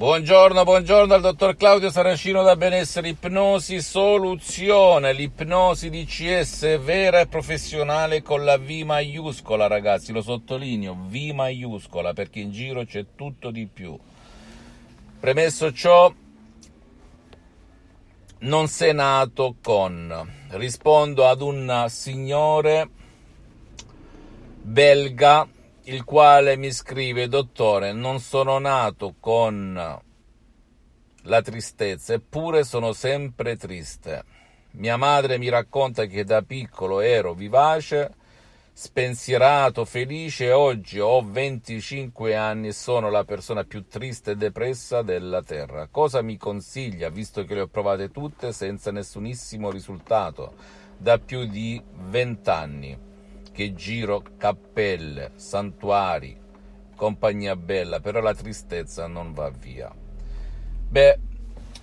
Buongiorno, buongiorno al dottor Claudio Saracino da Benessere Ipnosi Soluzione, l'ipnosi DCS vera e professionale con la V maiuscola, ragazzi, lo sottolineo, V maiuscola, perché in giro c'è tutto di più. Premesso ciò, non sei nato con. Rispondo ad un signore belga il quale mi scrive, dottore, non sono nato con la tristezza, eppure sono sempre triste. Mia madre mi racconta che da piccolo ero vivace, spensierato, felice e oggi ho 25 anni e sono la persona più triste e depressa della terra. Cosa mi consiglia, visto che le ho provate tutte senza nessunissimo risultato, da più di 20 anni? Che giro cappelle, santuari, compagnia bella, però la tristezza non va via. Beh,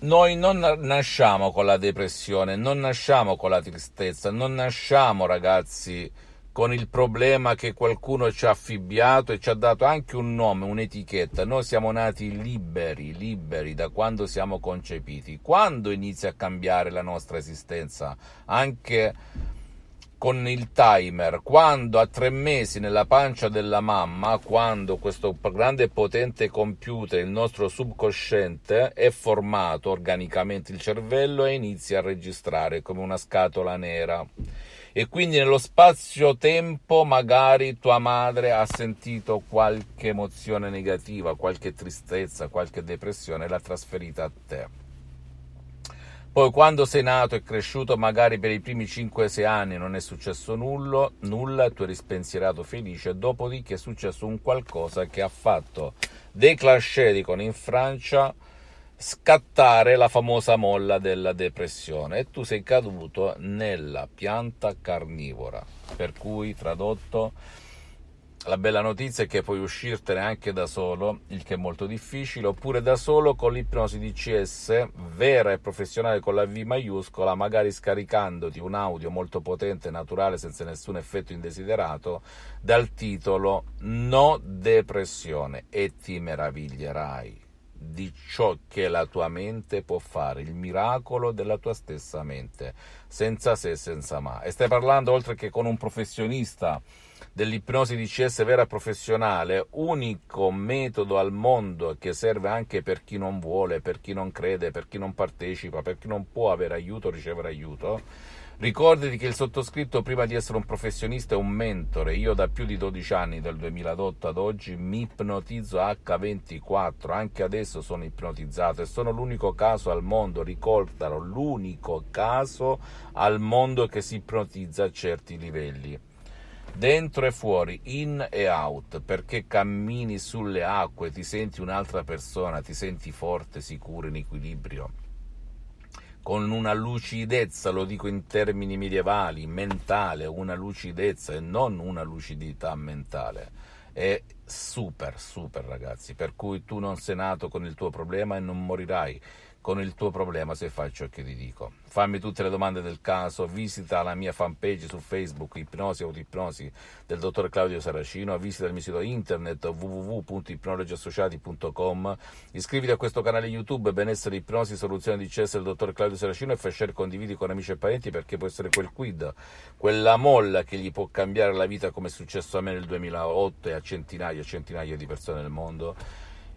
noi non nasciamo con la depressione, non nasciamo con la tristezza, non nasciamo ragazzi con il problema che qualcuno ci ha affibbiato e ci ha dato anche un nome, un'etichetta. Noi siamo nati liberi, liberi da quando siamo concepiti. Quando inizia a cambiare la nostra esistenza? Anche con il timer, quando a tre mesi nella pancia della mamma, quando questo grande e potente computer, il nostro subconsciente, è formato organicamente il cervello e inizia a registrare come una scatola nera. E quindi nello spazio-tempo magari tua madre ha sentito qualche emozione negativa, qualche tristezza, qualche depressione e l'ha trasferita a te poi quando sei nato e cresciuto magari per i primi 5-6 anni non è successo nulla, nulla, tu eri spensierato felice, dopodiché è successo un qualcosa che ha fatto dei Clashedicon in Francia scattare la famosa molla della depressione. E tu sei caduto nella pianta carnivora, per cui tradotto la bella notizia è che puoi uscirtene anche da solo, il che è molto difficile, oppure da solo con l'ipnosi DCS vera e professionale con la V maiuscola, magari scaricandoti un audio molto potente, naturale, senza nessun effetto indesiderato, dal titolo No depressione e ti meraviglierai di ciò che la tua mente può fare, il miracolo della tua stessa mente, senza se e senza ma. E stai parlando oltre che con un professionista dell'ipnosi DCS vera professionale, unico metodo al mondo che serve anche per chi non vuole, per chi non crede, per chi non partecipa, per chi non può avere aiuto ricevere aiuto. Ricordati che il sottoscritto, prima di essere un professionista, è un mentore. Io da più di 12 anni, dal 2008 ad oggi, mi ipnotizzo H24. Anche adesso sono ipnotizzato e sono l'unico caso al mondo, ricordalo, l'unico caso al mondo che si ipnotizza a certi livelli dentro e fuori, in e out, perché cammini sulle acque, ti senti un'altra persona, ti senti forte, sicuro, in equilibrio, con una lucidezza, lo dico in termini medievali, mentale, una lucidezza e non una lucidità mentale. È super, super ragazzi, per cui tu non sei nato con il tuo problema e non morirai con il tuo problema se fai ciò che ti dico. Fammi tutte le domande del caso, visita la mia fanpage su Facebook, Ipnosi Autoipnosi del dottor Claudio Saracino, visita il mio sito internet www.ipnologiassociati.com, iscriviti a questo canale YouTube Benessere Ipnosi Soluzione di CS del dottor Claudio Saracino e fai share condividi con amici e parenti perché può essere quel quid, quella molla che gli può cambiare la vita come è successo a me nel 2008 e a centinaia e centinaia di persone nel mondo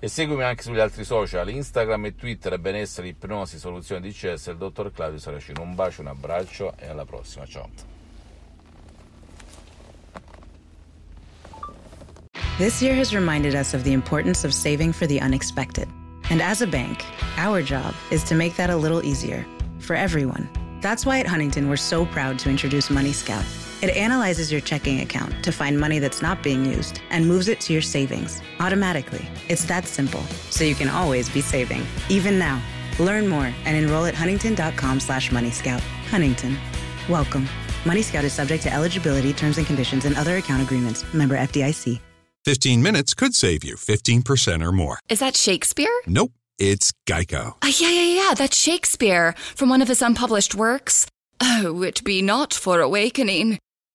e seguimi anche sugli altri social, Instagram e Twitter, benessere, ipnosi, CS, il dottor Claudio Saracino. Un bacio, un abbraccio e alla prossima, ciao. This year has reminded us of the importance of saving for the unexpected. And as a bank, our job is to make that a little easier for everyone. That's why at Huntington, we're so proud to introduce Money Scout It analyzes your checking account to find money that's not being used and moves it to your savings automatically. It's that simple, so you can always be saving, even now. Learn more and enroll at huntington.com slash moneyscout. Huntington. Welcome. Money Scout is subject to eligibility, terms and conditions, and other account agreements. Member FDIC. 15 minutes could save you 15% or more. Is that Shakespeare? Nope, it's Geico. Uh, yeah, yeah, yeah, that's Shakespeare from one of his unpublished works. Oh, it be not for awakening.